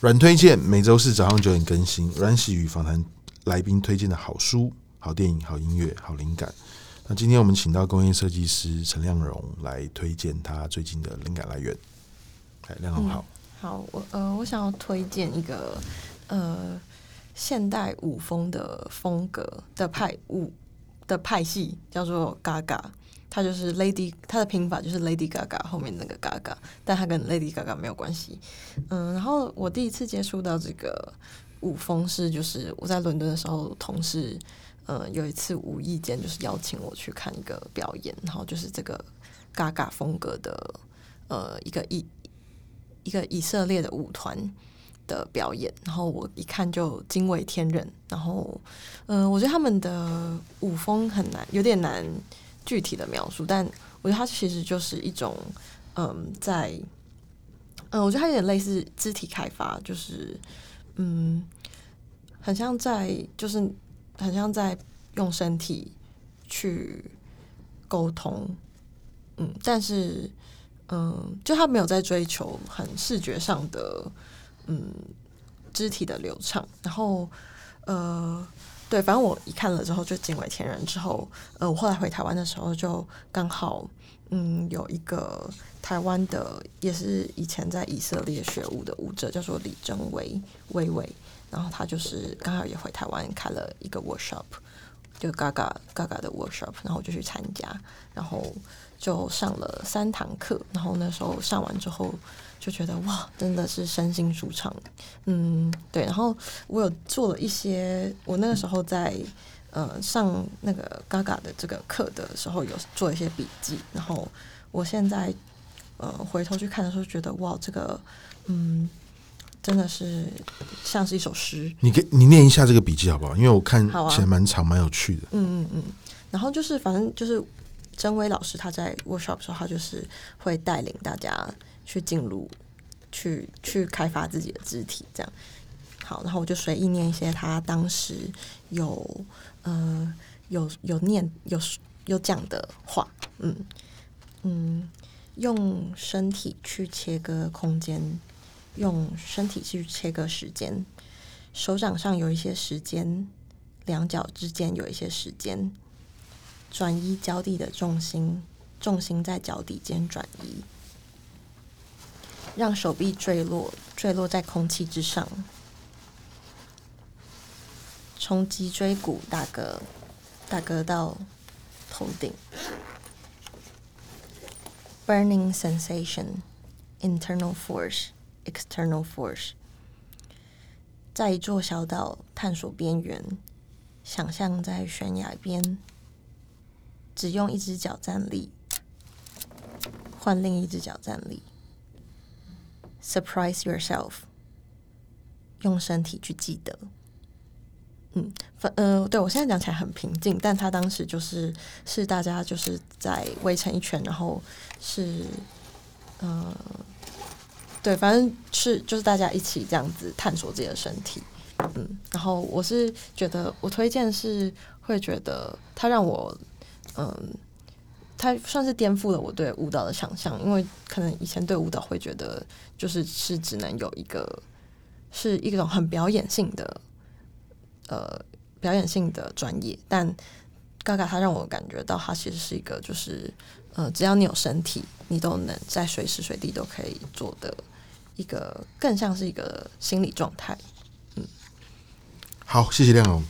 阮推荐每周四早上九点更新，阮玺与访谈来宾推荐的好书、好电影、好音乐、好灵感。那今天我们请到工业设计师陈亮荣来推荐他最近的灵感来源。哎，亮荣好、好，我呃，我想要推荐一个呃现代舞风的风格的派舞的派系，叫做 Gaga。它就是 Lady，它的拼法就是 Lady Gaga 后面那个 Gaga，但它跟 Lady Gaga 没有关系。嗯，然后我第一次接触到这个舞风是，就是我在伦敦的时候，同事呃有一次无意间就是邀请我去看一个表演，然后就是这个 Gaga 风格的呃一个以一个以色列的舞团的表演，然后我一看就惊为天人。然后嗯、我觉得他们的舞风很难，有点难。具体的描述，但我觉得它其实就是一种，嗯，在，嗯，我觉得它有点类似肢体开发，就是，嗯，很像在，就是很像在用身体去沟通，嗯，但是，嗯，就他没有在追求很视觉上的，嗯，肢体的流畅，然后，呃。对，反正我一看了之后就惊为天人。之后，呃，我后来回台湾的时候，就刚好，嗯，有一个台湾的，也是以前在以色列学舞的舞者，叫做李峥崴崴崴。然后他就是刚好也回台湾开了一个 workshop，就 Gaga Gaga 的 workshop，然后我就去参加，然后就上了三堂课。然后那时候上完之后。就觉得哇，真的是身心舒畅，嗯，对。然后我有做了一些，我那个时候在呃上那个 Gaga 的这个课的时候，有做一些笔记。然后我现在呃回头去看的时候，觉得哇，这个嗯真的是像是一首诗。你给你念一下这个笔记好不好？因为我看起来蛮长，蛮有趣的。嗯嗯嗯。然后就是反正就是曾威老师他在 workshop 的时候，他就是会带领大家。去进入，去去开发自己的肢体，这样好。然后我就随意念一些他当时有呃有有念有有讲的话，嗯嗯，用身体去切割空间，用身体去切割时间，手掌上有一些时间，两脚之间有一些时间，转移脚底的重心，重心在脚底间转移。让手臂坠落，坠落在空气之上，从脊椎骨打嗝，打嗝到头顶。Burning sensation, internal force, external force。在一座小岛探索边缘，想象在悬崖边，只用一只脚站立，换另一只脚站立。Surprise yourself，用身体去记得。嗯，反呃，对我现在讲起来很平静，但他当时就是是大家就是在围成一圈，然后是呃，对，反正是就是大家一起这样子探索自己的身体。嗯，然后我是觉得我推荐是会觉得他让我嗯。它算是颠覆了我对舞蹈的想象，因为可能以前对舞蹈会觉得就是是只能有一个是一种很表演性的呃表演性的专业，但 Gaga 它让我感觉到它其实是一个就是呃只要你有身体，你都能在随时随地都可以做的一个更像是一个心理状态，嗯，好，谢谢亮龙。